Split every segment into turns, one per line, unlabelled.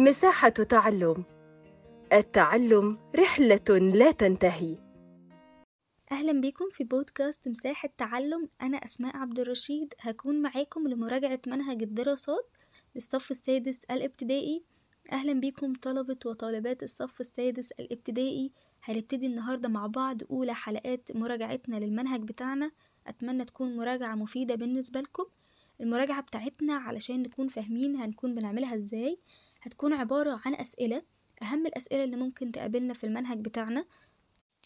مساحة تعلم. التعلم رحلة لا تنتهي.
أهلا بكم في بودكاست مساحة تعلم. أنا أسماء عبد الرشيد. هكون معاكم لمراجعة منهج الدراسات للصف السادس الابتدائي. أهلا بكم طلبة وطالبات الصف السادس الابتدائي. هنبتدي النهاردة مع بعض أولى حلقات مراجعتنا للمنهج بتاعنا. أتمنى تكون مراجعة مفيدة بالنسبة لكم. المراجعة بتاعتنا علشان نكون فاهمين هنكون بنعملها إزاي. هتكون عبارة عن أسئلة. أهم الأسئلة اللي ممكن تقابلنا في المنهج بتاعنا.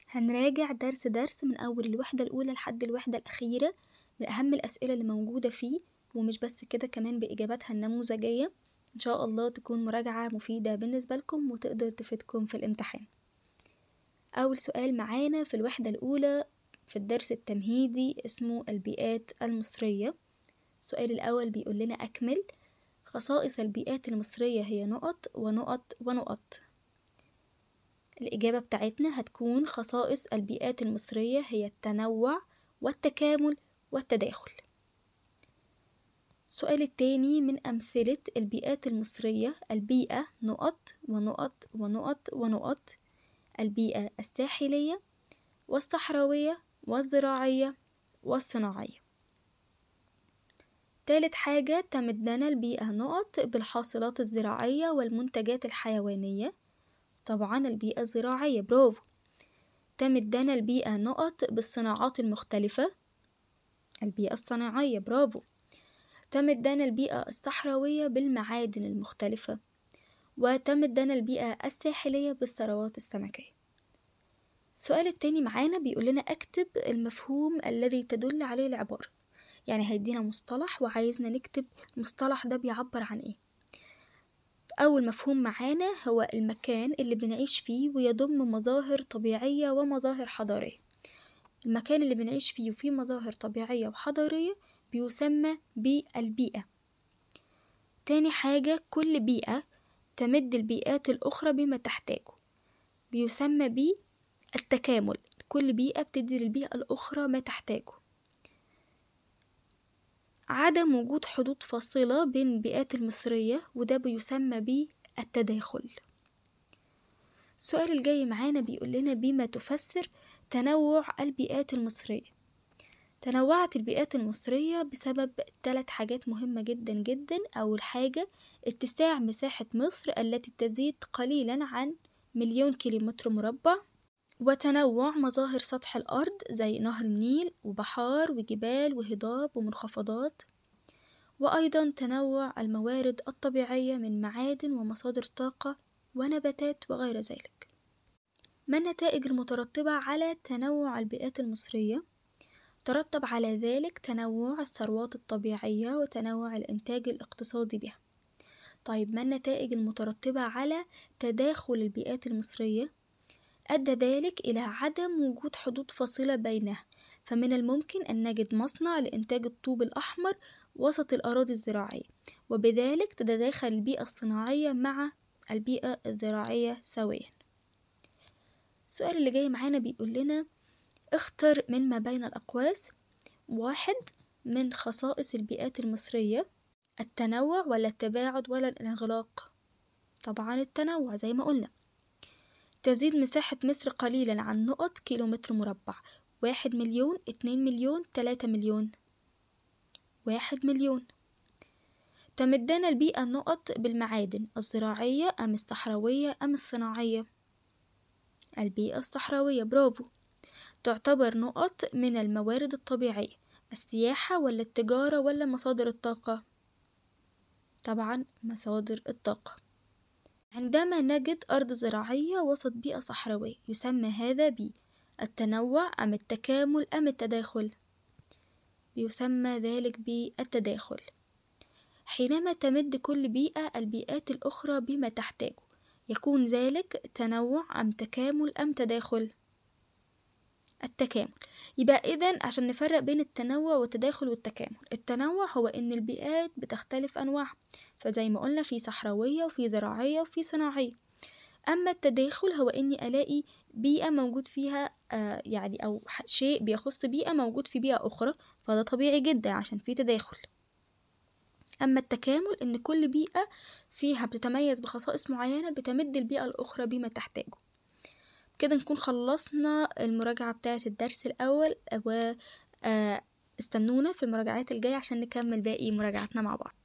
هنراجع درس درس من أول الوحدة الأولى لحد الوحدة الأخيرة بأهم الأسئلة اللي موجودة فيه ومش بس كده كمان بإجاباتها النموذجية. إن شاء الله تكون مراجعة مفيدة بالنسبة لكم وتقدر تفيدكم في الامتحان. أول سؤال معانا في الوحدة الأولى في الدرس التمهيدي اسمه البيئات المصرية. السؤال الأول بيقول لنا أكمل. خصائص البيئات المصرية هي نقط ونقط ونقط. الإجابة بتاعتنا هتكون خصائص البيئات المصرية هي التنوع والتكامل والتداخل. السؤال التاني من أمثلة البيئات المصرية. البيئة نقط ونقط ونقط ونقط. البيئة الساحلية والصحراوية والزراعية والصناعية. تالت حاجة تمدنا البيئة نقط بالحاصلات الزراعية والمنتجات الحيوانية. طبعا البيئة الزراعية برافو. تمدنا البيئة نقط بالصناعات المختلفة. البيئة الصناعية برافو. تمدنا البيئة الصحراوية بالمعادن المختلفة. وتمدنا البيئة الساحلية بالثروات السمكية. السؤال التاني معانا بيقول لنا اكتب المفهوم الذي تدل عليه العبارة. يعني هيدينا مصطلح وعايزنا نكتب المصطلح ده بيعبر عن إيه. أول مفهوم معانا هو المكان اللي بنعيش فيه ويضم مظاهر طبيعية ومظاهر حضارية. المكان اللي بنعيش فيه وفيه مظاهر طبيعية وحضارية بيسمى بالبيئة تاني حاجة كل بيئة تمد البيئات الأخرى بما تحتاجه. بيسمى بالتكامل كل بيئة بتدي للبيئة الأخرى ما تحتاجه. عدم وجود حدود فاصلة بين البيئات المصرية وده بيسمى بالتداخل. السؤال الجاي معانا بيقول لنا بما تفسر تنوع البيئات المصرية. تنوعت البيئات المصرية بسبب ثلاث حاجات مهمة جدا جدا. أول حاجة اتساع مساحة مصر التي تزيد قليلا عن مليون كيلومتر مربع. وتنوع مظاهر سطح الأرض زي نهر النيل وبحار وجبال وهضاب ومنخفضات وأيضا تنوع الموارد الطبيعية من معادن ومصادر طاقة ونباتات وغير ذلك ما النتائج المترتبة على تنوع البيئات المصرية؟ ترتب على ذلك تنوع الثروات الطبيعية وتنوع الإنتاج الاقتصادي بها طيب ما النتائج المترتبة على تداخل البيئات المصرية؟ أدى ذلك إلى عدم وجود حدود فاصلة بينها فمن الممكن أن نجد مصنع لإنتاج الطوب الأحمر وسط الأراضي الزراعية وبذلك تتداخل البيئة الصناعية مع البيئة الزراعية سويا. السؤال اللي جاي معانا بيقول لنا اختر من ما بين الأقواس واحد من خصائص البيئات المصرية التنوع ولا التباعد ولا الانغلاق؟ طبعا التنوع زي ما قلنا. تزيد مساحة مصر قليلا عن نقط كيلومتر مربع. واحد مليون اتنين مليون تلاتة مليون. واحد مليون. تمدنا البيئة النقط بالمعادن الزراعية أم الصحراوية أم الصناعية؟ البيئة الصحراوية برافو. تعتبر نقط من الموارد الطبيعية السياحة ولا التجارة ولا مصادر الطاقة؟ طبعا مصادر الطاقة. عندما نجد أرض زراعية وسط بيئة صحراوية يسمى هذا بالتنوع أم التكامل أم التداخل؟ بيسمى ذلك بالتداخل حينما تمد كل بيئة البيئات الأخرى بما تحتاجه يكون ذلك تنوع أم تكامل أم تداخل؟ التكامل. يبقى إذا عشان نفرق بين التنوع والتداخل والتكامل. التنوع هو إن البيئات بتختلف أنواعها. فزي ما قلنا في صحراوية وفي زراعية وفي صناعية. أما التداخل هو إني ألاقي بيئة موجود فيها آه يعني أو شيء بيخص بيئة موجود في بيئة أخرى فده طبيعي جدا عشان في تداخل. أما التكامل إن كل بيئة فيها بتتميز بخصائص معينة بتمد البيئة الأخرى بما تحتاجه. كده نكون خلصنا المراجعة بتاعة الدرس الأول و آه، استنونا في المراجعات الجاية عشان نكمل باقي مراجعاتنا مع بعض.